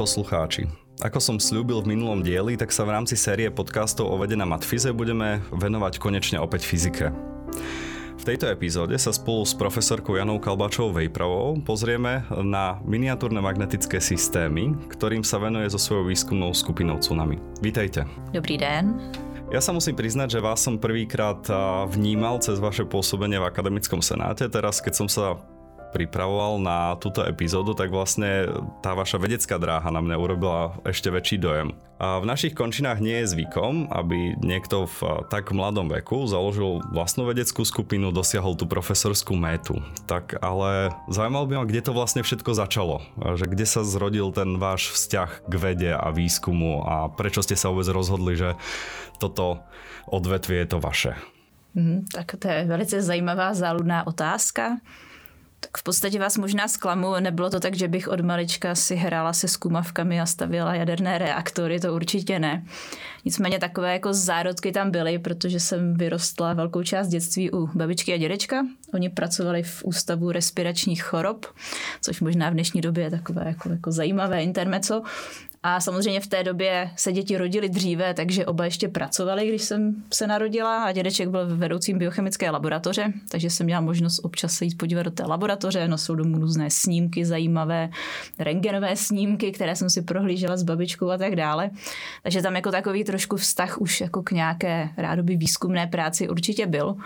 Poslucháči, ako som slúbil v minulom dieli, tak sa v rámci série podcastov o vede na Matfize budeme venovať konečne opäť fyzike. V tejto epizóde sa spolu s profesorkou Janou Kalbačovou Vejpravou pozrieme na miniatúrne magnetické systémy, ktorým sa venuje so svojou výskumnou skupinou Tsunami. Vítajte. Dobrý den. Ja sa musím priznať, že vás som prvýkrát vnímal cez vaše pôsobenie v Akademickom senáte. Teraz, keď som sa pripravoval na túto epizódu, tak vlastne tá vaša vedecká dráha na mňa urobila ešte väčší dojem. A v našich končinách nie je zvykom, aby niekto v tak mladom veku založil vlastnú vedeckú skupinu, dosiahol tú profesorskú métu. Tak ale zaujímalo by ma, kde to vlastne všetko začalo. Že kde sa zrodil ten váš vzťah k vede a výskumu a prečo ste sa vôbec rozhodli, že toto odvetvie je to vaše? Mm, tak to je velice zajímavá záludná otázka. Tak v podstatě vás možná zklamu, nebylo to tak, že bych od malička si hrála se skumavkami a stavěla jaderné reaktory, to určitě ne. Nicméně takové jako zárodky tam byly, protože jsem vyrostla velkou část dětství u babičky a dědečka. Oni pracovali v ústavu respiračních chorob, což možná v dnešní době je takové jako, jako zajímavé intermeco. A samozřejmě v té době se děti rodily dříve, takže oba ještě pracovali, když jsem se narodila a dědeček byl vedoucím biochemické laboratoře, takže jsem měla možnost občas se jít podívat do té laboratoře, nosil domů různé snímky zajímavé, rengenové snímky, které jsem si prohlížela s babičkou a tak dále. Takže tam jako takový trošku vztah už jako k nějaké rádoby výzkumné práci určitě byl.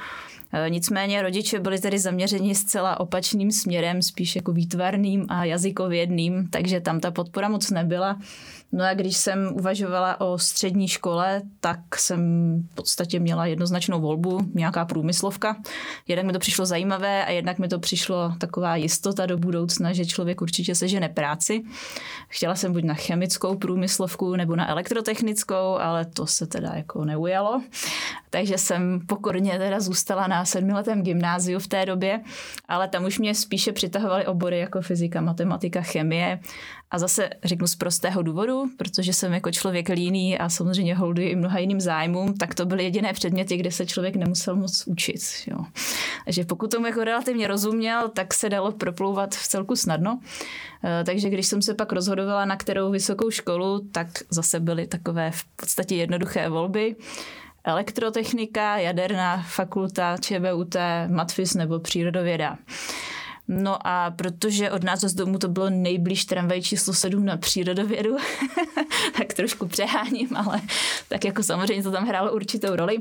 E, nicméně rodiče byli tedy zaměřeni zcela opačným směrem, spíš jako výtvarným a jazykovědným, takže tam ta podpora moc nebyla. No a když jsem uvažovala o střední škole, tak jsem v podstatě měla jednoznačnou volbu, nějaká průmyslovka. Jednak mi to přišlo zajímavé a jednak mi to přišlo taková jistota do budoucna, že člověk určitě sežene práci. Chtěla jsem buď na chemickou průmyslovku nebo na elektrotechnickou, ale to se teda jako neujalo. Takže jsem pokorně teda zůstala na sedmiletém gymnáziu v té době, ale tam už mě spíše přitahovaly obory jako fyzika, matematika, chemie a zase řeknu z prostého důvodu, protože jsem jako člověk líný a samozřejmě holduji i mnoha jiným zájmům, tak to byly jediné předměty, kde se člověk nemusel moc učit. Jo. Takže pokud tomu jako relativně rozuměl, tak se dalo proplouvat v celku snadno. E, takže když jsem se pak rozhodovala, na kterou vysokou školu, tak zase byly takové v podstatě jednoduché volby elektrotechnika, jaderná fakulta, ČVUT, matfis nebo přírodověda. No a protože od nás z domu to bylo nejblíž tramvaj číslo 7 na přírodovědu, tak trošku přeháním, ale tak jako samozřejmě to tam hrálo určitou roli.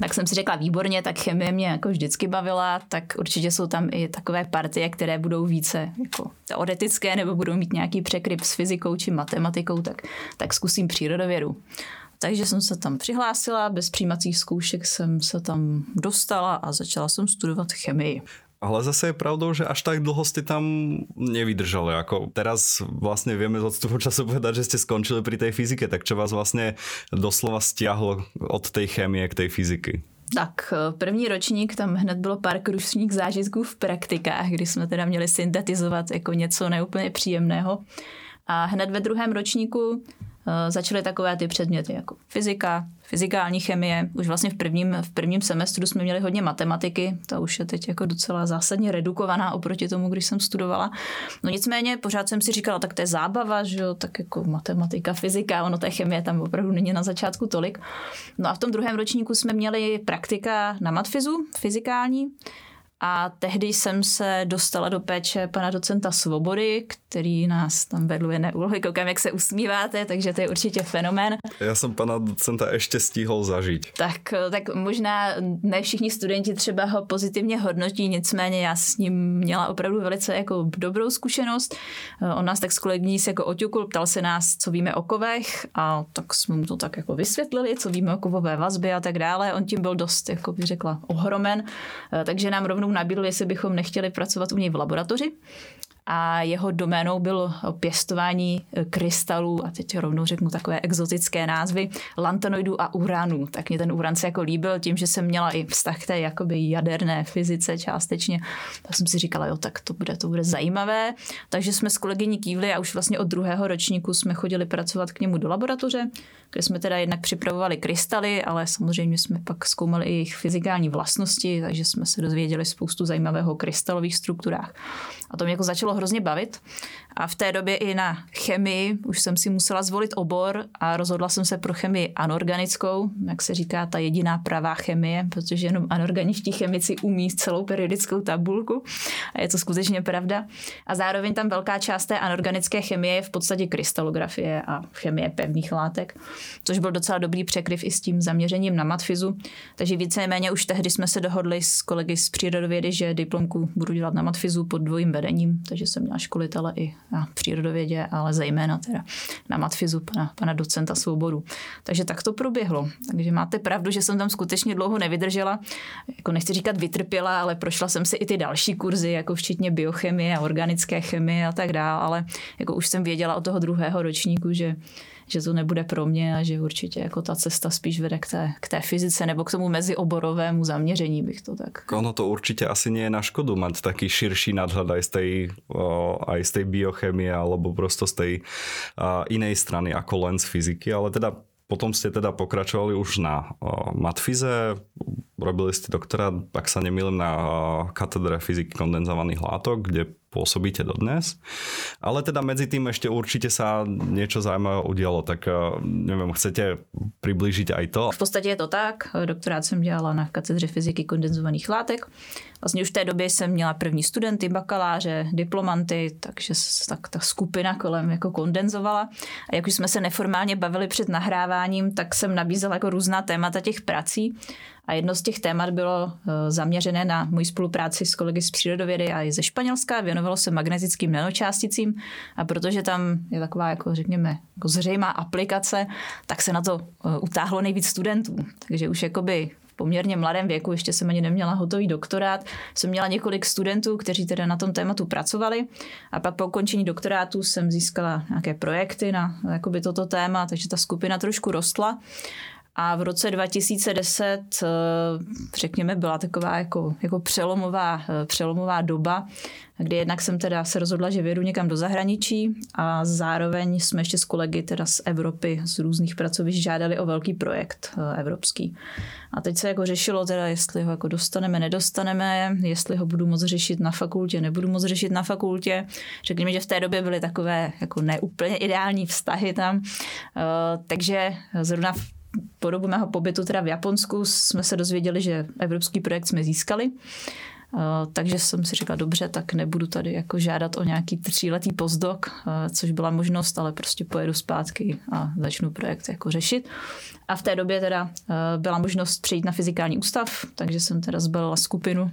Tak jsem si řekla, výborně, tak chemie mě jako vždycky bavila, tak určitě jsou tam i takové partie, které budou více jako teoretické nebo budou mít nějaký překryp s fyzikou či matematikou, tak, tak zkusím přírodovědu. Takže jsem se tam přihlásila, bez přijímacích zkoušek jsem se tam dostala a začala jsem studovat chemii. Ale zase je pravdou, že až tak dlho ste tam nevydržali. Ako teraz vlastne vieme z odstupu času povedať, že ste skončili pri tej fyzike. Tak čo vás vlastne doslova stiahlo od tej chemie k tej fyziky? Tak první ročník, tam hned bylo pár krušních zážitků v praktikách, kdy jsme teda měli syntetizovat jako něco neúplně příjemného. A hned ve druhém ročníku začaly takové ty předměty jako fyzika, fyzikální chemie. Už vlastně v prvním, v prvním semestru jsme měli hodně matematiky, ta už je teď jako docela zásadně redukovaná oproti tomu, když jsem studovala. No nicméně pořád jsem si říkala, tak to je zábava, že jo, tak jako matematika, fyzika, ono té chemie tam opravdu není na začátku tolik. No a v tom druhém ročníku jsme měli praktika na matfizu, fyzikální, a tehdy jsem se dostala do péče pana docenta Svobody, který nás tam vedl jedné úlohy. Koukám, jak se usmíváte, takže to je určitě fenomén. Já jsem pana docenta ještě stihl zažít. Tak, tak možná ne všichni studenti třeba ho pozitivně hodnotí, nicméně já s ním měla opravdu velice jako dobrou zkušenost. On nás tak s kolegní se jako oťukl, ptal se nás, co víme o kovech a tak jsme mu to tak jako vysvětlili, co víme o kovové vazbě a tak dále. On tím byl dost, jako bych řekla, ohromen, takže nám rovnou nabídl, jestli bychom nechtěli pracovat u něj v laboratoři a jeho doménou bylo pěstování krystalů, a teď rovnou řeknu takové exotické názvy, lantanoidů a uranů. Tak mě ten uran se jako líbil tím, že jsem měla i vztah k té jakoby jaderné fyzice částečně. Tak jsem si říkala, jo, tak to bude, to bude zajímavé. Takže jsme s kolegyní kývli a už vlastně od druhého ročníku jsme chodili pracovat k němu do laboratoře, kde jsme teda jednak připravovali krystaly, ale samozřejmě jsme pak zkoumali i jejich fyzikální vlastnosti, takže jsme se dozvěděli spoustu zajímavého o krystalových strukturách. A to mě jako začalo hrozně bavit. A v té době i na chemii už jsem si musela zvolit obor a rozhodla jsem se pro chemii anorganickou, jak se říká ta jediná pravá chemie, protože jenom anorganičtí chemici umí celou periodickou tabulku a je to skutečně pravda. A zároveň tam velká část té anorganické chemie je v podstatě krystalografie a chemie pevných látek, což byl docela dobrý překryv i s tím zaměřením na matfizu. Takže víceméně už tehdy jsme se dohodli s kolegy z přírodovědy, že diplomku budu dělat na matfizu pod dvojím vedením, takže jsem měla školitele i na přírodovědě, ale zejména teda na matfizu pana, pana docenta Svobodu. Takže tak to proběhlo. Takže máte pravdu, že jsem tam skutečně dlouho nevydržela. Jako nechci říkat vytrpěla, ale prošla jsem si i ty další kurzy, jako včetně biochemie a organické chemie a tak dále, ale jako už jsem věděla od toho druhého ročníku, že že to nebude pro mě a že určitě jako ta cesta spíš vede k té, k té fyzice nebo k tomu mezioborovému zaměření bych to tak. Ono to určitě asi nie je na škodu mať taký širší nadhľad aj z tej, aj z tej biochemie alebo prosto z tej inej strany ako len z fyziky, ale teda potom ste teda pokračovali už na matfize, robili ste doktorát, ak sa nemýlim, na katedre fyziky kondenzovaných látok, kde pôsobíte dodnes. Ale teda medzi tým ešte určite sa niečo zaujímavé udialo, tak eh, neviem, chcete přiblížit aj to? V podstatě je to tak. Doktorát jsem dělala na katedře fyziky kondenzovaných látek. Vlastně už v té době jsem měla první studenty, bakaláře, diplomanty, takže tak ta skupina kolem jako kondenzovala. A jak už jsme se neformálně bavili před nahráváním, tak jsem nabízela jako různá témata těch prací. A jedno z těch témat bylo eh, zaměřené na moji spolupráci s kolegy z přírodovědy a i ze Španělska. Věnovalo se magnetickým nanočásticím a protože tam je taková, jako řekněme, jako zřejmá aplikace, tak se na to eh, utáhlo nejvíc studentů. Takže už jakoby poměrně mladém věku, ještě jsem ani neměla hotový doktorát, jsem měla několik studentů, kteří teda na tom tématu pracovali. A pak po ukončení doktorátu jsem získala nějaké projekty na jakoby toto téma, takže ta skupina trošku rostla a v roce 2010, eh, řekněme, byla taková jako, jako přelomová, eh, přelomová doba, kdy jednak jsem teda se rozhodla, že vědu někam do zahraničí a zároveň jsme ještě s kolegy teda z Evropy, z různých pracovišť žádali o velký projekt eh, evropský. A teď se jako řešilo teda, jestli ho jako dostaneme, nedostaneme, jestli ho budu moct řešit na fakultě, nebudu moct řešit na fakultě. Řekněme, že v té době byly takové jako neúplně ideální vztahy tam. Takže zrovna po dobu mého pobytu teda v Japonsku jsme se dozvěděli, že evropský projekt jsme získali. Uh, takže jsem si říkala, dobře, tak nebudu tady jako žádat o nějaký tříletý pozdok, uh, což byla možnost, ale prostě pojedu zpátky a začnu projekt jako řešit. A v té době teda uh, byla možnost přejít na fyzikální ústav, takže jsem teda zbalila skupinu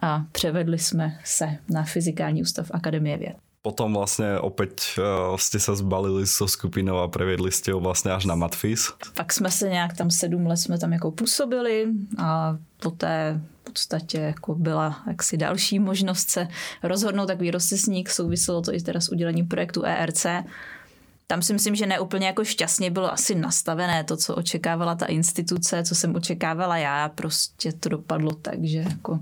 a převedli jsme se na fyzikální ústav Akademie věd potom vlastně opět uh, jste se zbalili so skupinou a prevedli jste ho vlastně až na Matfis. Pak jsme se nějak tam sedm let jsme tam jako působili a poté v podstatě jako byla jaksi další možnost se rozhodnout, takový rozcesník, souviselo to i teda s udělením projektu ERC. Tam si myslím, že neúplně jako šťastně bylo asi nastavené to, co očekávala ta instituce, co jsem očekávala já, prostě to dopadlo tak, že jako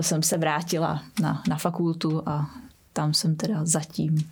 jsem se vrátila na, na fakultu a tam jsem teda zatím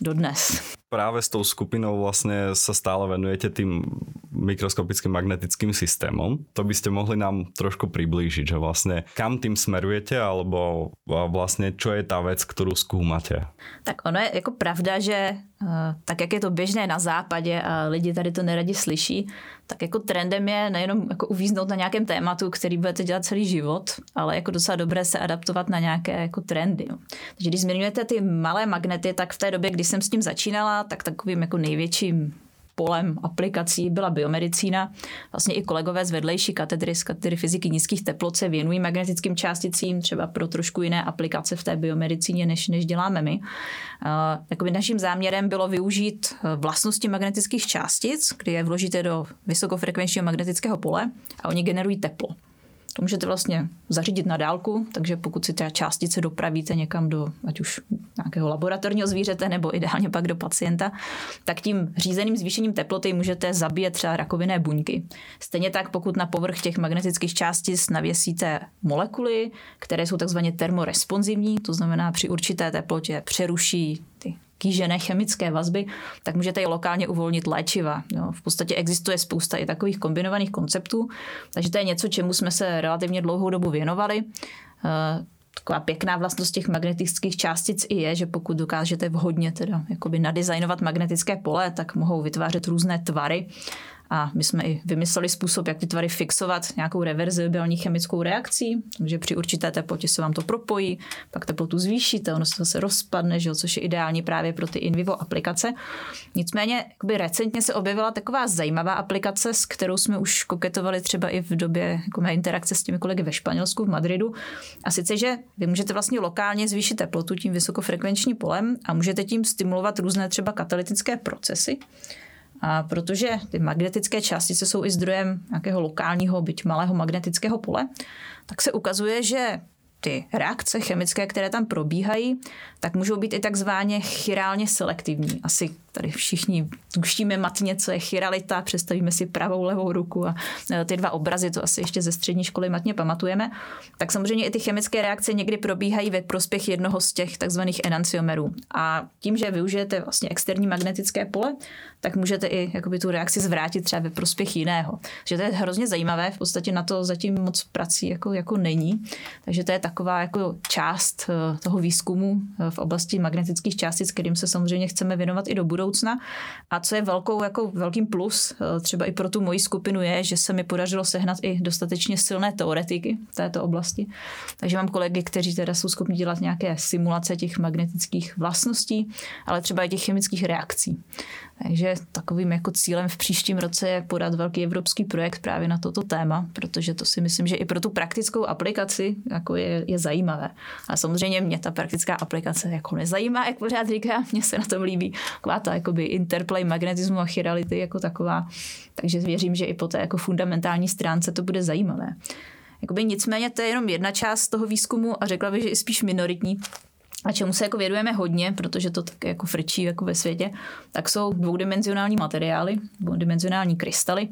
dodnes. Právě s tou skupinou vlastně se stále venujete tým mikroskopickým magnetickým systémom. To byste mohli nám trošku přiblížit, že vlastně kam tým smerujete, alebo vlastně čo je ta věc, kterou zkoumáte? Tak ono je jako pravda, že eh, tak jak je to běžné na západě a lidi tady to neradi slyší, tak jako trendem je nejenom jako uvíznout na nějakém tématu, který budete dělat celý život, ale jako docela dobré se adaptovat na nějaké jako trendy. No. Takže když zmiňujete ty malé magnety, tak v té době, kdy jsem s tím začínala, tak takovým jako největším polem aplikací byla biomedicína. Vlastně i kolegové z vedlejší katedry, z katedry fyziky nízkých teplot se věnují magnetickým částicím, třeba pro trošku jiné aplikace v té biomedicíně, než, než děláme my. Uh, naším záměrem bylo využít eh, vlastnosti magnetických částic, kdy je vložíte do vysokofrekvenčního magnetického pole a oni generují teplo. To můžete vlastně zařídit na dálku, takže pokud si ta částice dopravíte někam do ať už nějakého laboratorního zvířete nebo ideálně pak do pacienta, tak tím řízeným zvýšením teploty můžete zabíjet třeba rakovinné buňky. Stejně tak, pokud na povrch těch magnetických částic navěsíte molekuly, které jsou takzvaně termoresponsivní, to znamená při určité teplotě přeruší ty kýžené chemické vazby, tak můžete i lokálně uvolnit léčiva. Jo. V podstatě existuje spousta i takových kombinovaných konceptů, takže to je něco, čemu jsme se relativně dlouhou dobu věnovali. Eh, taková pěkná vlastnost těch magnetických částic i je, že pokud dokážete vhodně teda jakoby nadizajnovat magnetické pole, tak mohou vytvářet různé tvary a my jsme i vymysleli způsob, jak ty tvary fixovat nějakou reverzibilní chemickou reakcí, takže při určité teplotě se vám to propojí, pak teplotu zvýšíte, ono se zase rozpadne, že, což je ideální právě pro ty in vivo aplikace. Nicméně jakoby recentně se objevila taková zajímavá aplikace, s kterou jsme už koketovali třeba i v době jako mé interakce s těmi kolegy ve Španělsku, v Madridu. A sice, že vy můžete vlastně lokálně zvýšit teplotu tím vysokofrekvenčním polem a můžete tím stimulovat různé třeba katalytické procesy. A protože ty magnetické částice jsou i zdrojem nějakého lokálního, byť malého magnetického pole, tak se ukazuje, že ty reakce chemické, které tam probíhají, tak můžou být i takzvaně chirálně selektivní. Asi tady všichni tušíme matně, co je chiralita, představíme si pravou, levou ruku a e, ty dva obrazy, to asi ještě ze střední školy matně pamatujeme. Tak samozřejmě i ty chemické reakce někdy probíhají ve prospěch jednoho z těch takzvaných enanciomerů. A tím, že využijete vlastně externí magnetické pole, tak můžete i jakoby tu reakci zvrátit třeba ve prospěch jiného. Takže to je hrozně zajímavé, v podstatě na to zatím moc prací jako, jako není. Takže to je taková jako část e, toho výzkumu e, v oblasti magnetických částic, kterým se samozřejmě chceme věnovat i do budoucna budoucna. A co je velkou, jako velkým plus eh, třeba i pro tu moji skupinu je, že se mi podařilo sehnat i dostatečně silné teoretiky v této oblasti. Takže mám kolegy, kteří teda jsou schopni dělat nějaké simulace těch magnetických vlastností, ale třeba i těch chemických reakcí. Takže takovým jako cílem v příštím roce je podat velký evropský projekt právě na toto téma, protože to si myslím, že i pro tu praktickou aplikaci jako je, je zajímavé. A samozřejmě mě ta praktická aplikace jako nezajímá, jak pořád říká, mně se na tom líbí taková ta jakoby interplay magnetismu a chirality jako taková. Takže věřím, že i po té jako fundamentální stránce to bude zajímavé. Jakoby nicméně to je jenom jedna část toho výzkumu a řekla bych, že i spíš minoritní, a čemu se jako vědujeme hodně, protože to tak jako frčí jako ve světě, tak jsou dvoudimenzionální materiály, dvoudimenzionální krystaly.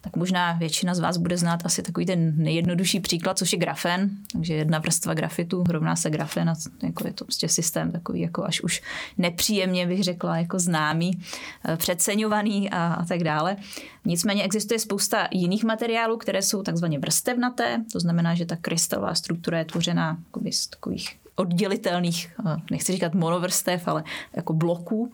Tak možná většina z vás bude znát asi takový ten nejjednodušší příklad, což je grafen. Takže jedna vrstva grafitu rovná se grafen a jako je to prostě systém takový jako až už nepříjemně bych řekla jako známý, eh, přeceňovaný a, a tak dále. Nicméně existuje spousta jiných materiálů, které jsou takzvaně vrstevnaté, to znamená, že ta krystalová struktura je tvořena z takových oddělitelných, eh, nechci říkat monovrstev, ale jako bloků,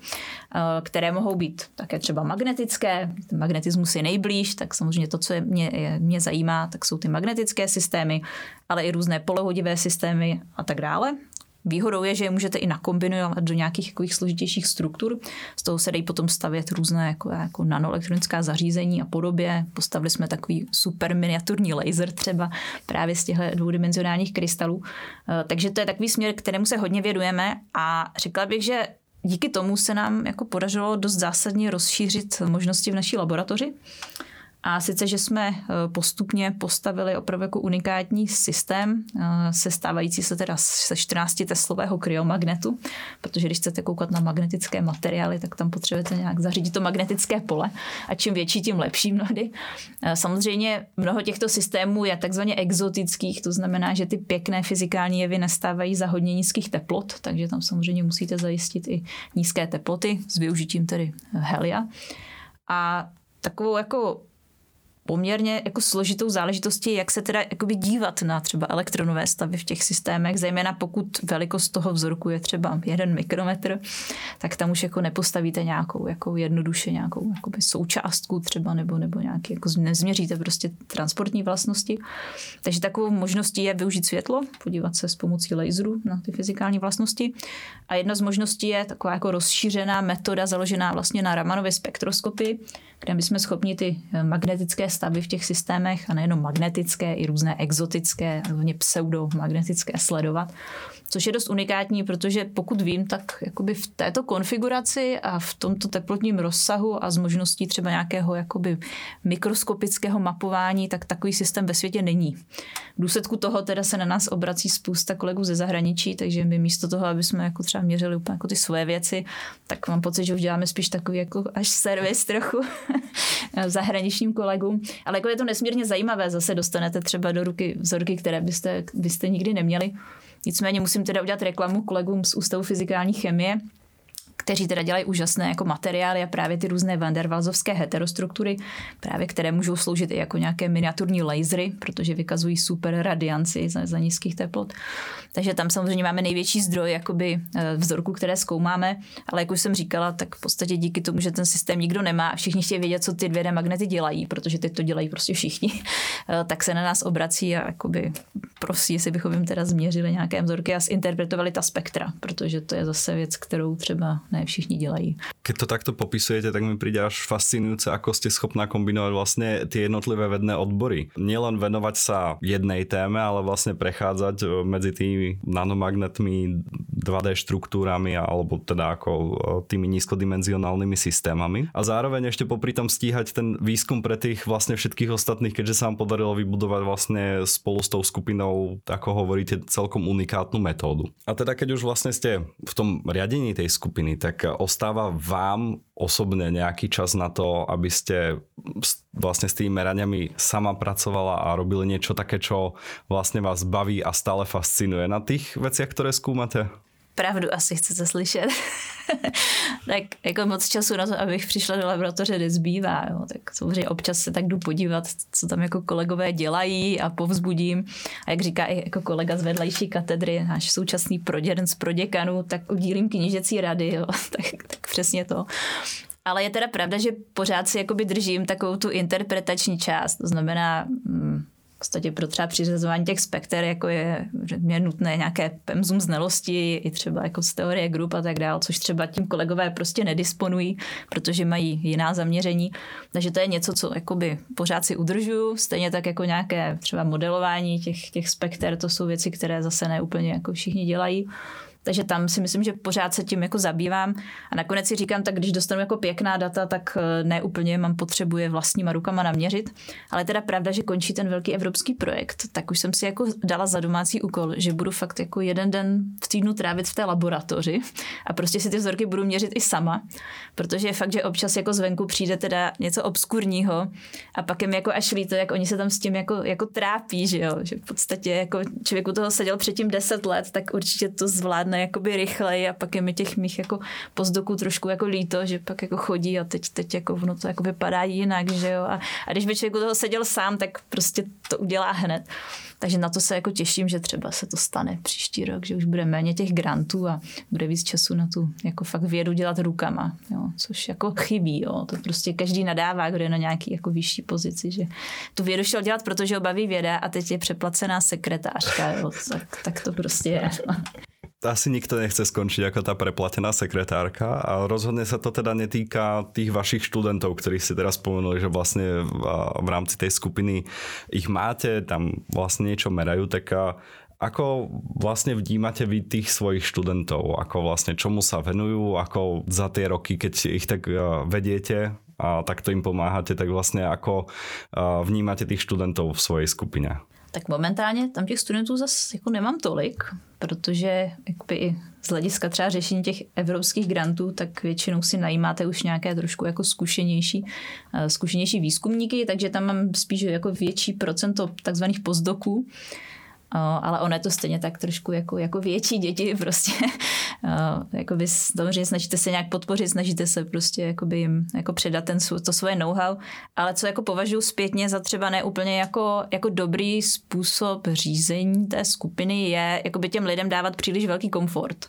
eh, které mohou být také třeba magnetické. Ten magnetismus je nejblíž, tak samozřejmě to, co je, mě, je, mě zajímá, tak jsou ty magnetické systémy, ale i různé polohodivé systémy a tak dále. Výhodou je, že je můžete i nakombinovat do nějakých takových složitějších struktur. Z toho se dají potom stavět různé jako, jako nanoelektronická zařízení a podobě. Postavili jsme takový super miniaturní laser třeba právě z těchto dvoudimenzionálních krystalů. Eh, takže to je takový směr, kterému se hodně vědujeme a řekla bych, že díky tomu se nám jako podařilo dost zásadně rozšířit možnosti v naší laboratoři. A sice, že jsme eh, postupně postavili opravdu jako unikátní systém, eh, sestávající se teda se 14 teslového kryomagnetu, protože když chcete koukat na magnetické materiály, tak tam potřebujete nějak zařídit to magnetické pole a čím větší, tím lepší mnohdy. Eh, samozřejmě mnoho těchto systémů je takzvaně exotických, to znamená, že ty pěkné fyzikální jevy nestávají za hodně nízkých teplot, takže tam samozřejmě musíte zajistit i nízké teploty s využitím tedy helia. A takovou jako poměrně jako složitou záležitostí, jak se teda jakoby dívat na třeba elektronové stavy v těch systémech, zejména pokud velikost toho vzorku je třeba jeden mikrometr, tak tam už jako nepostavíte nějakou jako jednoduše nějakou jakoby součástku třeba nebo, nebo nějaký, jako nezměříte prostě transportní vlastnosti. Takže takovou možností je využít světlo, podívat se s pomocí laseru na ty fyzikální vlastnosti. A jedna z možností je taková jako rozšířená metoda založená vlastně na Ramanově spektroskopii, kde my jsme schopni ty eh, magnetické stavy v těch systémech, a nejenom magnetické, i různé exotické, hlavně pseudomagnetické sledovat což je dost unikátní, protože pokud vím, tak jakoby v této konfiguraci a v tomto teplotním rozsahu a s možností třeba nějakého jakoby mikroskopického mapování, tak takový systém ve světě není. V důsledku toho teda se na nás obrací spousta kolegů ze zahraničí, takže my místo toho, aby jsme jako třeba měřili úplně jako ty svoje věci, tak mám pocit, že už děláme spíš takový jako až servis trochu zahraničním kolegům. Ale jako je to nesmírně zajímavé, zase dostanete třeba do ruky vzorky, které byste, byste nikdy neměli. Nicméně musím teda udělat reklamu kolegům z Ústavu fyzikální chemie, kteří teda dělají úžasné jako materiály a právě ty různé vandervalzovské heterostruktury, právě které můžou sloužit i jako nějaké miniaturní lasery, protože vykazují super radianci za, za nízkých teplot. Takže tam samozřejmě máme největší zdroj jakoby eh, vzorků, které zkoumáme, ale jak už jsem říkala, tak v podstatě díky tomu, že ten systém nikdo nemá a všichni chtějí vědět, co ty 2D magnety dělají, protože teď to dělají prostě všichni, eh, tak se na nás obrací a jakoby prosí, jestli bychom jim teda změřili nějaké vzorky a zinterpretovali ta spektra, protože to je zase věc, kterou třeba ne všichni dělají. Keď to takto popisujete, tak mi přijde až fascinujúce, ako ste schopná kombinovat vlastně ty jednotlivé vedné odbory. Nielen venovať sa jednej téme, ale vlastně prechádzať eh, medzi tými nanomagnetmi, 2D štruktúrami alebo teda ako eh, tými nízkodimenzionálnymi systémami. A zároveň ešte popri tom stíhať ten výskum pre tých vlastne všetkých ostatných, keďže sa vám podarilo vybudovať vlastne spolu s tou skupinou, ako hovoríte, celkom unikátnu metódu. A teda keď už vlastne ste v tom riadení tej skupiny, tak ostáva vám osobne nejaký čas na to, aby ste vlastne s tými meraniami sama pracovala a robili niečo také, čo vlastne vás baví a stále fascinuje na tých veciach, ktoré skúmate? pravdu asi chcete slyšet. tak jako moc času na to, abych přišla do laboratoře nezbývá. Jo. Tak samozřejmě občas se tak jdu podívat, co tam jako kolegové dělají a povzbudím. A jak říká i jako kolega z vedlejší katedry, náš současný proděn z proděkanů, tak udílím knížecí rady. Jo. tak přesně to. Ale je teda pravda, že pořád si jakoby držím takovou tu interpretační část. To znamená, hmm, podstatě pro třeba přiřazování těch spekter, jako je mě nutné nějaké pemzum znalosti, i třeba jako z teorie grup a tak dál, což třeba tím kolegové prostě nedisponují, protože mají jiná zaměření. Takže to je něco, co jakoby pořád si udržuju, stejně tak jako nějaké třeba modelování těch, těch spekter, to jsou věci, které zase ne úplně jako všichni dělají. Takže tam si myslím, že pořád se tím jako zabývám. A nakonec si říkám, tak když dostanu jako pěkná data, tak eh, ne úplně mám potřebu je vlastníma rukama naměřit. Ale teda pravda, že končí ten velký evropský projekt, tak už jsem si jako dala za domácí úkol, že budu fakt jako jeden den v týdnu trávit v té laboratoři a prostě si ty vzorky budu měřit i sama, protože je fakt, že občas jako zvenku přijde teda něco obskurního a pak jim jako až líto, jak oni se tam s tím jako, jako trápí, že jo, že v podstatě jako člověk u toho seděl předtím 10 let, tak určitě to zvládne zvládne jakoby rychleji a pak je mi těch mých jako pozdoků trošku jako líto, že pak jako chodí a teď, teď jako ono to jako vypadá jinak, že jo. A, a když by člověk u toho seděl sám, tak prostě to udělá hned. Takže na to se jako těším, že třeba se to stane příští rok, že už bude méně těch grantů a bude víc času na tu jako fakt vědu dělat rukama, jo, což jako chybí, jo. To prostě každý nadává, kdo je na nějaký jako vyšší pozici, že tu vědu šel dělat, protože ho baví věda a teď je přeplacená sekretářka, jo. Tak, tak to prostě je asi nikto nechce skončiť ako tá preplatená sekretárka a rozhodne sa to teda netýka tých vašich študentov, ktorých si teraz spomenuli, že vlastne v rámci tej skupiny ich máte, tam vlastne niečo merajú, tak ako vlastne vnímate vy tých svojich študentov? Ako vlastne čomu sa venujú? Ako za tie roky, keď ich tak vediete a takto im pomáhate, tak vlastne ako vnímate tých študentov v svojej skupine? Tak momentálně tam těch studentů zase jako nemám tolik, protože jakoby i z hlediska třeba řešení těch evropských grantů, tak většinou si najímáte už nějaké trošku jako zkušenější, eh, zkušenější výzkumníky, takže tam mám spíš jako větší procento takzvaných pozdoků, ale ono je to stejně tak trošku jako, jako větší děti prostě. jako by, samozřejmě snažíte se nějak podpořit, snažíte se prostě jakoby jim jako předat ten, to svoje know-how, ale co jako považuji zpětně za třeba neúplně jako, jako dobrý způsob řízení té skupiny je jakoby těm lidem dávat příliš velký komfort.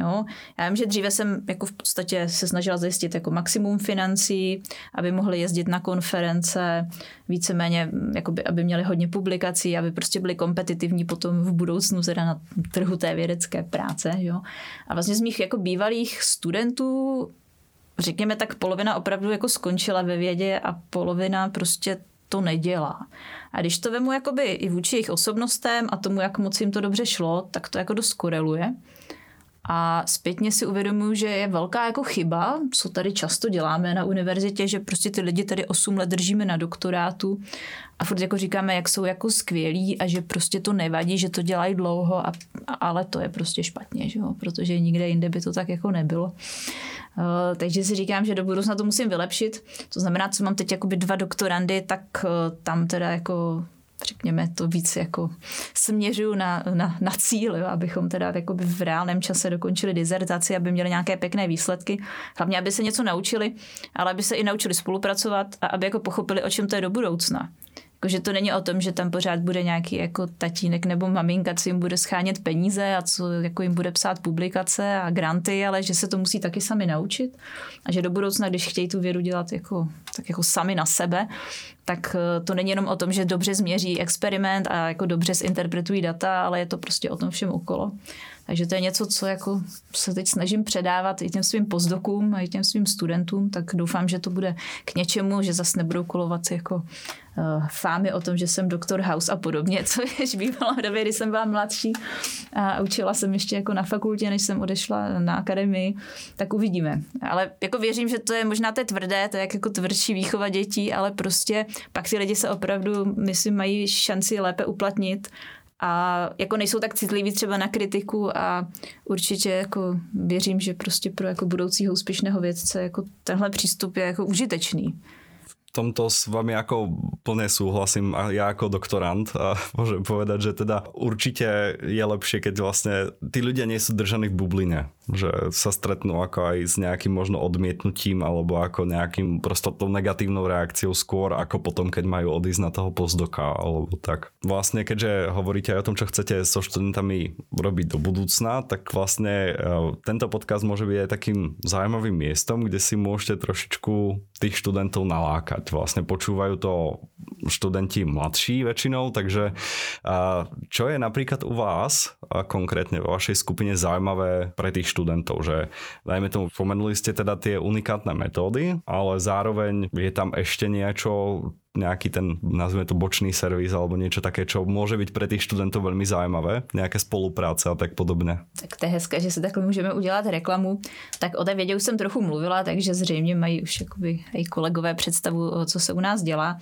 Jo? Já vím, že dříve jsem jako v podstatě se snažila zajistit jako maximum financí, aby mohli jezdit na konference, víceméně, jakoby, aby měli hodně publikací, aby prostě byli kompetitivní potom v budoucnu teda na trhu té vědecké práce. Jo? A vlastně z mých jako bývalých studentů řekněme tak polovina opravdu jako skončila ve vědě a polovina prostě to nedělá. A když to vemu jakoby i vůči jejich osobnostem a tomu, jak moc jim to dobře šlo, tak to jako dost koreluje. A zpětně si uvědomuji, že je velká jako chyba, co tady často děláme na univerzitě, že prostě ty lidi tady 8 let držíme na doktorátu a furt jako říkáme, jak jsou jako skvělí a že prostě to nevadí, že to dělají dlouho, a, ale to je prostě špatně, že jo? protože nikde jinde by to tak jako nebylo. Uh, takže si říkám, že do budoucna to musím vylepšit. To znamená, co mám teď jakoby dva doktorandy, tak uh, tam teda jako řekněme, to víc jako směřuju na, na, na cíl, jo, abychom teda jakoby v reálném čase dokončili dizertaci, aby měli nějaké pěkné výsledky. Hlavně, aby se něco naučili, ale aby se i naučili spolupracovat a aby jako pochopili, o čem to je do budoucna. Jakože to není o tom, že tam pořád bude nějaký jako tatínek nebo maminka, co jim bude schánět peníze a co jako jim bude psát publikace a granty, ale že se to musí taky sami naučit a že do budoucna, když chtějí tu vědu dělat jako, tak jako sami na sebe, tak eh, to není jenom o tom, že dobře změří experiment a jako dobře zinterpretují data, ale je to prostě o tom všem okolo. Takže to je něco, co jako se teď snažím předávat i těm svým pozdokům a i těm svým studentům, tak doufám, že to bude k něčemu, že zase nebudou kolovat jako uh, fámy o tom, že jsem doktor House a podobně, co jež bývala v době, kdy jsem byla mladší a učila jsem ještě jako na fakultě, než jsem odešla na akademii, tak uvidíme. Ale jako věřím, že to je možná to je tvrdé, to je jako tvrdší výchova dětí, ale prostě pak ty lidi se opravdu, myslím, mají šanci lépe uplatnit a jako nejsou tak citliví třeba na kritiku a určitě jako věřím, že prostě pro jako budoucího úspěšného vědce jako tenhle přístup je jako užitečný. Tomto s vami ako plne súhlasím a ja ako doktorant a môžem povedať, že teda určite je lepšie, keď vlastne tí ľudia nie sú držaní v bubline, že sa stretnú ako aj s nejakým možno odmietnutím alebo ako nejakým prosto tou negatívnou reakciou skôr ako potom, keď majú odísť na toho pozdoka alebo tak. Vlastne keďže hovoríte aj o tom, čo chcete so študentami robiť do budúcna, tak vlastne e, tento podcast môže byť aj takým zaujímavým miestom, kde si môžete trošičku tých študentov nalákať. Vlastne počúvajú to študenti mladší väčšinou, takže čo je napríklad u vás konkrétne vo vašej skupine zaujímavé pre tých študentov, že dajme tomu, spomenuli ste teda tie unikátne metódy, ale zároveň je tam ešte niečo, nejaký ten, nazvime to bočný servis alebo niečo také, čo môže byť pre tých študentov veľmi zaujímavé, nejaké spolupráce a tak podobně. Tak to je hezké, že se takhle můžeme udělat reklamu. Tak o té vědě už jsem trochu mluvila, takže zřejmě mají už jakoby i kolegové představu, co se u nás dělá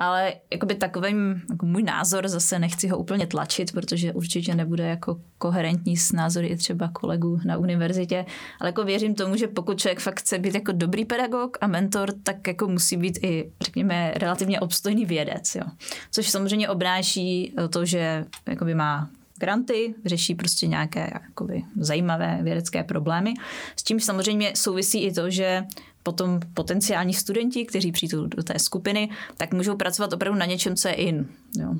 ale jakoby takovým, jako můj názor, zase nechci ho úplně tlačit, protože určitě nebude jako koherentní s názory i třeba kolegů na univerzitě, ale jako věřím tomu, že pokud člověk fakt chce být jako dobrý pedagog a mentor, tak jako musí být i, řekněme, relativně obstojný vědec, jo. Což samozřejmě obnáší to, že jakoby má granty, řeší prostě nějaké jakoby, zajímavé vědecké problémy. S tím samozřejmě souvisí i to, že potom potenciální studenti, kteří přijdou do té skupiny, tak můžou pracovat opravdu na něčem, co je in. Jo.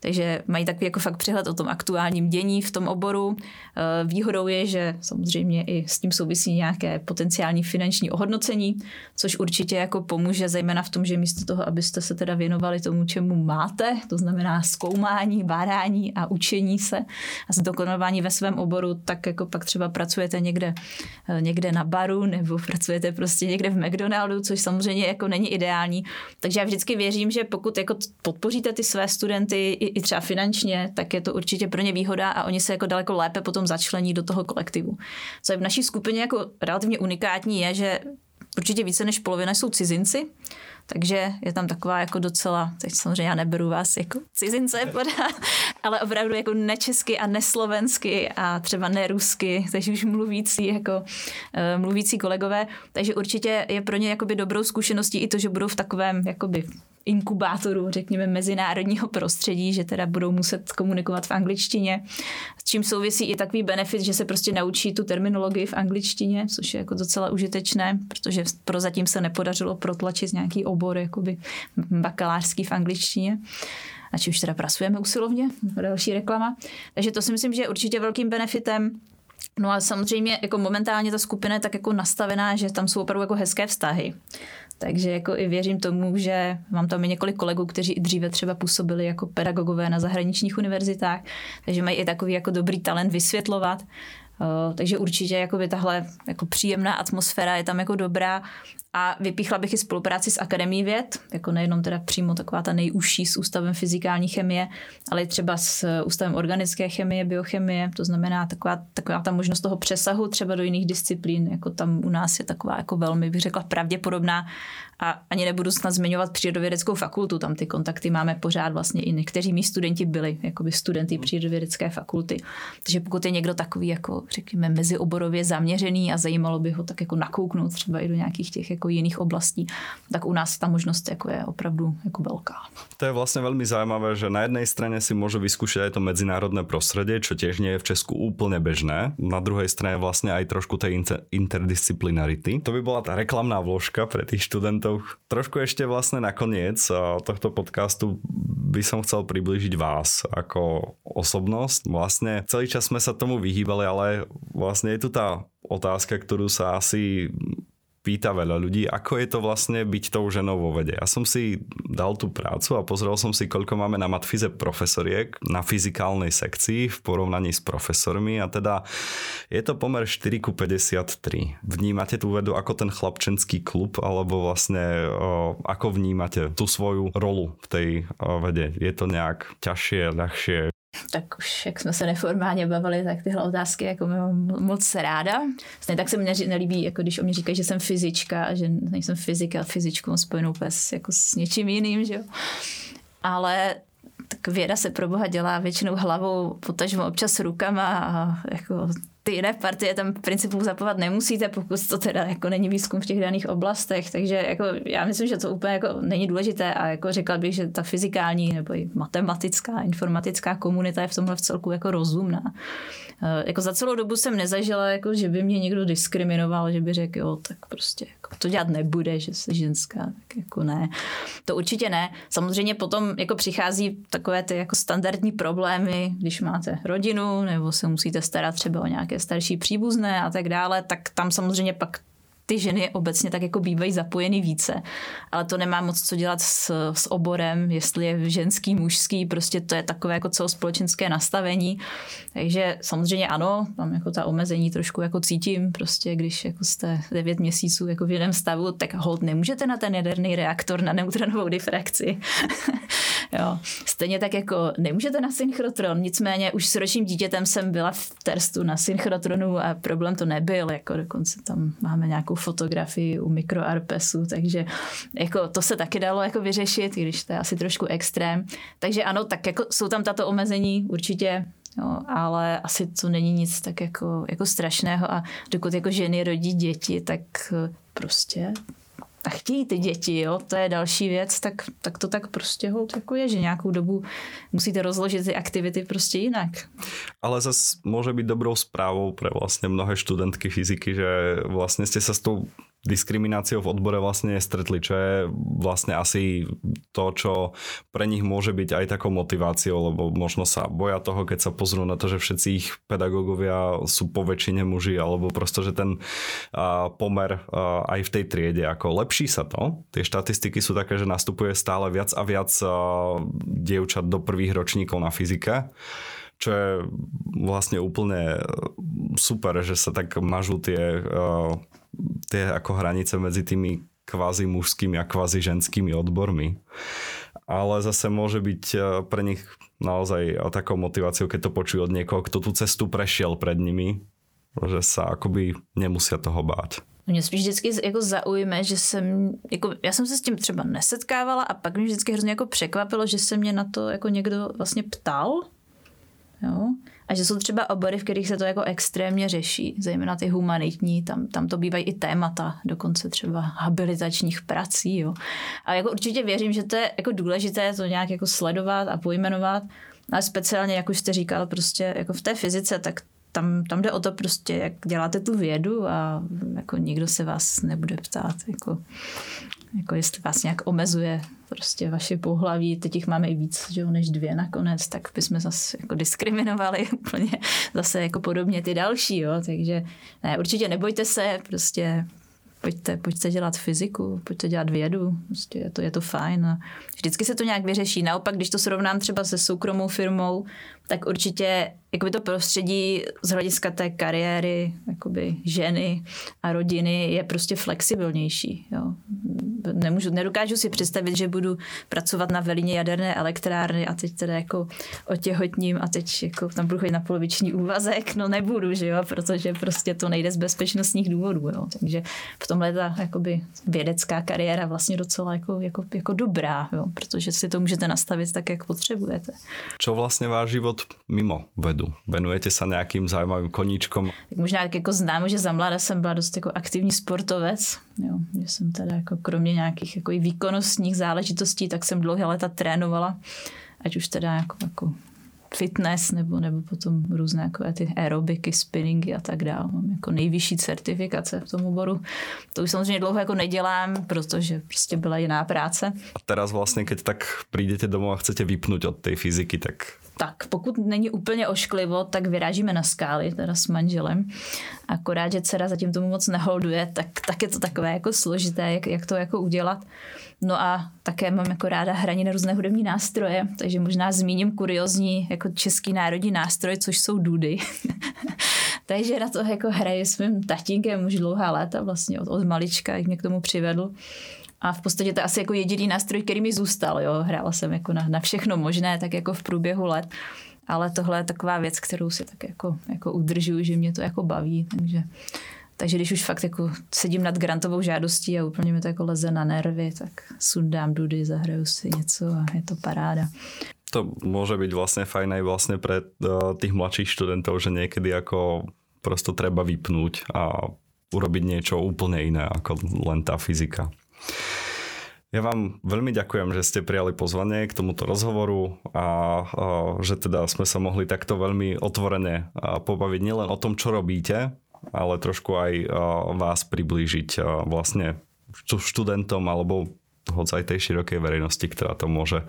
Takže mají takový jako fakt přehled o tom aktuálním dění v tom oboru. Eh, výhodou je, že samozřejmě i s tím souvisí nějaké potenciální finanční ohodnocení, což určitě jako pomůže zejména v tom, že místo toho, abyste se teda věnovali tomu, čemu máte, to znamená zkoumání, bádání a učení se a zdokonalování ve svém oboru, tak jako pak třeba pracujete někde, eh, někde na baru nebo pracujete prostě někde v McDonaldu, což samozřejmě jako není ideální. Takže já vždycky věřím, že pokud jako podpoříte ty své studenty i, i třeba finančně, tak je to určitě pro ně výhoda a oni se jako daleko lépe potom začlení do toho kolektivu. Co je v naší skupině jako relativně unikátní je, že určitě více než polovina jsou cizinci, takže je tam taková jako docela, teď samozřejmě já neberu vás jako cizince, ale opravdu jako nečesky a neslovensky a třeba nerusky, takže už mluvící jako uh, mluvící kolegové, takže určitě je pro ně jakoby dobrou zkušeností i to, že budou v takovém jakoby inkubátoru, řekněme, mezinárodního prostředí, že teda budou muset komunikovat v angličtině, s čím souvisí i takový benefit, že se prostě naučí tu terminologii v angličtině, což je jako docela užitečné, protože prozatím se nepodařilo protlačit nějaký obor jakoby bakalářský v angličtině na čemž teda pracujeme usilovně, další reklama. Takže to si myslím, že je určitě velkým benefitem. No a samozřejmě jako momentálně ta skupina je tak jako nastavená, že tam jsou opravdu jako hezké vztahy. Takže jako i věřím tomu, že mám tam i několik kolegů, kteří i dříve třeba působili jako pedagogové na zahraničních univerzitách, takže mají i takový jako dobrý talent vysvětlovat. Uh, takže určitě jakoby tahle jako příjemná atmosféra je tam jako dobrá a vypíchla bych i spolupráci s Akademií věd, jako nejenom teda přímo taková ta nejužší s Ústavem fyzikální chemie, ale i třeba s Ústavem organické chemie, biochemie, to znamená taková, taková ta možnost toho přesahu třeba do jiných disciplín, jako tam u nás je taková jako velmi, bych řekla, pravděpodobná. A ani nebudu snad zmiňovat přírodovědeckou fakultu, tam ty kontakty máme pořád vlastně i někteří mý studenti byli jakoby studenty přírodovědecké fakulty. Takže pokud je někdo takový jako řekněme mezioborově zaměřený a zajímalo by ho tak jako nakouknout třeba i do nějakých těch jako jako jiných oblastí, tak u nás ta možnost jako je opravdu jako velká. To je vlastně velmi zajímavé, že na jednej strane si vyskúšať aj to medzinárodné prostredie, čo tiež je v Česku úplne bežné. Na druhej strane vlastne aj trošku tej interdisciplinarity. To by bola tá reklamná vložka pre tých študentov. Trošku ešte vlastne nakoniec tohto podcastu by som chcel približiť vás ako osobnosť. Vlastne celý čas sme sa tomu vyhýbali, ale vlastne je tu tá otázka, ktorú sa asi pýta veľa ľudí, ako je to vlastne byť tou ženou vo vede. Ja som si dal tú prácu a pozrel som si, koľko máme na matfize profesoriek na fyzikálnej sekcii v porovnaní s profesormi a teda je to pomer 4 ku 53. Vnímate tú vedu ako ten chlapčenský klub alebo vlastne ako vnímate tú svoju rolu v tej vede? Je to nejak ťažšie, ľahšie? Tak už jak jsme se neformálně bavili, tak tyhle otázky jako mám moc ráda. Stejně tak se mně nelíbí, jako když o mě říkají, že jsem fyzička a že nejsem fyzika, fyzičku spojenou pes jako s něčím jiným, že jo. Ale tak věda se pro boha dělá většinou hlavou, potažmo občas rukama a jako ty jiné partie tam v principu zapovat nemusíte, pokud to teda jako není výzkum v těch daných oblastech, takže jako já myslím, že to úplně jako není důležité a jako řekla bych, že ta fyzikální nebo i matematická, informatická komunita je v tomhle v celku jako rozumná. Eh, jako za celou dobu jsem nezažila, jako, že by mě někdo diskriminoval, že by řekl, jo, tak prostě jako, to dělat nebude, že jsi ženská, tak jako ne. To určitě ne. Samozřejmě potom jako přichází takové ty jako standardní problémy, když máte rodinu nebo se musíte starat třeba o nějaké starší příbuzné a tak dále, tak tam samozřejmě pak ty ženy obecně tak jako bývají zapojeny více. Ale to nemá moc co dělat s, s oborem, jestli je ženský, mužský, prostě to je takové jako celospolečenské nastavení. Takže samozřejmě ano, tam jako ta omezení trošku jako cítím, prostě když jako jste 9 měsíců jako v jiném stavu, tak hold nemůžete na ten jaderný reaktor na neutronovou difrakci. jo. Stejně tak jako nemůžete na synchrotron, nicméně už s ročním dítětem jsem byla v Terstu na synchrotronu a problém to nebyl, jako dokonce tam máme nějakou fotografii u mikroarpesu, takže jako to se taky dalo jako vyřešit, když to je asi trošku extrém. Takže ano, tak jako jsou tam tato omezení určitě, Jo, ale asi to není nic tak jako, jako strašného a dokud jako ženy rodí děti, tak prostě a chtějí ty děti, jo, to je další věc, tak, tak to tak prostě hold jako je, že nějakou dobu musíte rozložit ty aktivity prostě jinak. Ale zase může být dobrou zprávou pro vlastně mnohé studentky fyziky, že vlastně jste se s tou diskrimináciou v odbore vlastne stretli, čo je vlastne asi to, čo pre nich môže byť aj takou motiváciou, lebo možno sa boja toho, keď sa pozrú na to, že všetci ich pedagógovia sú po väčšine muži, alebo prosto, že ten pomer aj v tej triede, ako lepší sa to. Tie štatistiky sú také, že nastupuje stále viac a viac dievčat do prvých ročníkov na fyzike čo je vlastne úplne super, že sa tak mažú tie uh, tie ako hranice medzi tými kvázi mužskými a kvázi ženskými odbormi. Ale zase môže byť e, pre nich naozaj takou motiváciou, keď to počujú od niekoho, kto tú cestu prešiel pred nimi, že sa akoby nemusia toho báť. Mě spíš vždycky jako zaujme, že jsem, jako, já jsem se s tím třeba nesetkávala a pak mě vždycky hrozně jako překvapilo, že se mě na to jako někdo vlastně ptal. Jo? A že jsou třeba obory, v kterých se to jako extrémně řeší, zejména ty humanitní, tam, tam to bývají i témata, dokonce třeba habilitačních prací. Jo. A jako určitě věřím, že to je jako důležité to nějak jako sledovat a pojmenovat, ale speciálně, jak už jste říkal, prostě jako v té fyzice, tak tam, tam jde o to prostě, jak děláte tu vědu a jako nikdo se vás nebude ptát, jako, jako jestli vás nějak omezuje prostě vaše pohlaví, teď jich máme i víc že jo, než dvě nakonec, tak bychom zase jako diskriminovali úplně zase jako podobně ty další, jo, takže ne, určitě nebojte se, prostě pojďte, pojďte dělat fyziku, pojďte dělat vědu, prostě je to, je to fajn. A vždycky se to nějak vyřeší. Naopak, když to srovnám třeba se soukromou firmou, tak určitě jakoby to prostředí z hlediska té kariéry jakoby ženy a rodiny je prostě flexibilnější. Jo. nemůžu, nedokážu si představit, že budu pracovat na velině jaderné elektrárny a teď teda jako otěhotním a teď jako tam budu chodit na poloviční úvazek, no nebudu, že jo, protože prostě to nejde z bezpečnostních důvodů, jo. Takže v tomhle ta jakoby vědecká kariéra vlastně docela jako, jako, jako dobrá, jo, protože si to můžete nastavit tak, jak potřebujete. Čo vlastně váš život mimo vedu? Venujete se nějakým zajímavým koníčkom? Tak možná jako znám, že za mláda jsem byla dost jako aktivní sportovec, jo, že jsem teda jako kromě nějakých jako i výkonnostních záležitostí, tak jsem dlouhé léta trénovala, ať už teda jako, jako fitness nebo, nebo potom různé jako ty aerobiky, spinningy a tak dále. Mám jako nejvyšší certifikace v tom oboru. To už samozřejmě dlouho jako nedělám, protože prostě byla jiná práce. A teraz vlastně, keď tak přijdete domů a chcete vypnout od té fyziky, tak tak pokud není úplně ošklivo, tak vyrážíme na skály, teda s manželem. Akorát, že dcera zatím tomu moc neholduje, tak, tak je to takové jako složité, jak, jak to jako udělat. No a také mám jako ráda hraní na různé hudební nástroje, takže možná zmíním kuriozní jako český národní nástroj, což jsou dudy. takže na to jako hraji s mým tatínkem už dlouhá léta, vlastně od, od malička, jak mě k tomu přivedl. A v podstatě to je asi jako jediný nástroj, který mi zůstal. Jo. Hrála jsem jako na, na všechno možné, tak jako v průběhu let. Ale tohle je taková věc, kterou si tak jako, jako udržuju, že mě to jako baví. Takže, takže když už fakt jako sedím nad grantovou žádostí a úplně mi to jako leze na nervy, tak sundám dudy, zahraju si něco a je to paráda. To může být vlastně fajn aj vlastně pre uh, tých mladších študentov, že někdy jako prostě treba vypnout a urobiť niečo úplne iné ako len tá fyzika. Ja vám veľmi ďakujem, že ste prijali pozvanie k tomuto rozhovoru a, a že teda sme sa mohli takto veľmi otvorene pobaviť nielen o tom, čo robíte, ale trošku aj vás priblížiť vlastne študentom alebo hoď aj tej širokej verejnosti, ktorá, to môže,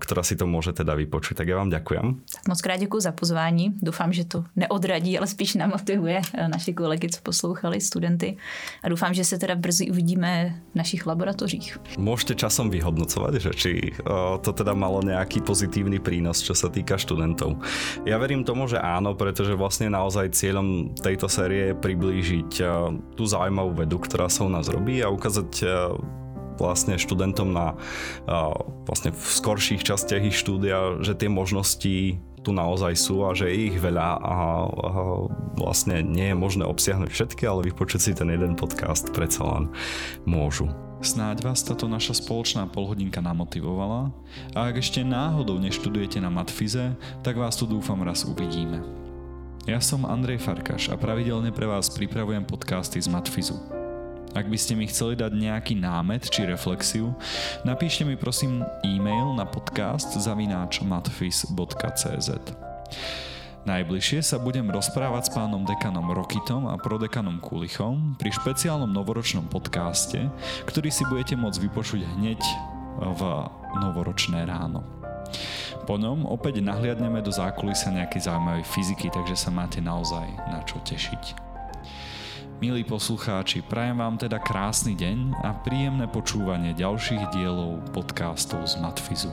ktorá si to môže teda vypočuť. Tak ja vám ďakujem. Moc krát děkuji za pozvání. Doufám, že to neodradí, ale spíš namotivuje eh, naši kolegy, co poslouchali, studenty. A doufám, že se teda brzy uvidíme v našich laboratořích. Môžete časom vyhodnocovať, že či eh, to teda malo nejaký pozitívny prínos, čo sa týka študentov. Ja verím tomu, že áno, pretože vlastne naozaj cieľom tejto série je priblížiť eh, tú zaujímavú vedu, ktorá sa u nás robí a ukázať vlastne študentom na vlastne v skorších častiach ich štúdia, že tie možnosti tu naozaj sú a že je ich veľa a, a vlastne nie je možné obsiahnuť všetky, ale vypočuť si ten jeden podcast predsa len môžu. Snáď vás táto naša spoločná polhodinka namotivovala a ak ešte náhodou neštudujete na Matfize, tak vás tu dúfam raz uvidíme. Ja som Andrej Farkaš a pravidelne pre vás pripravujem podcasty z Matfizu. Ak by ste mi chceli dať nejaký námet či reflexiu, napíšte mi prosím e-mail na podcast zavináč matfis.cz. Najbližšie sa budem rozprávať s pánom dekanom Rokitom a prodekanom Kulichom pri špeciálnom novoročnom podcaste, ktorý si budete môcť vypočuť hneď v novoročné ráno. Po ňom opäť nahliadneme do zákulisia nejakej zaujímavej fyziky, takže sa máte naozaj na čo tešiť. Milí poslucháči, prajem vám teda krásny deň a príjemné počúvanie ďalších dielov podcastov z Matfizu.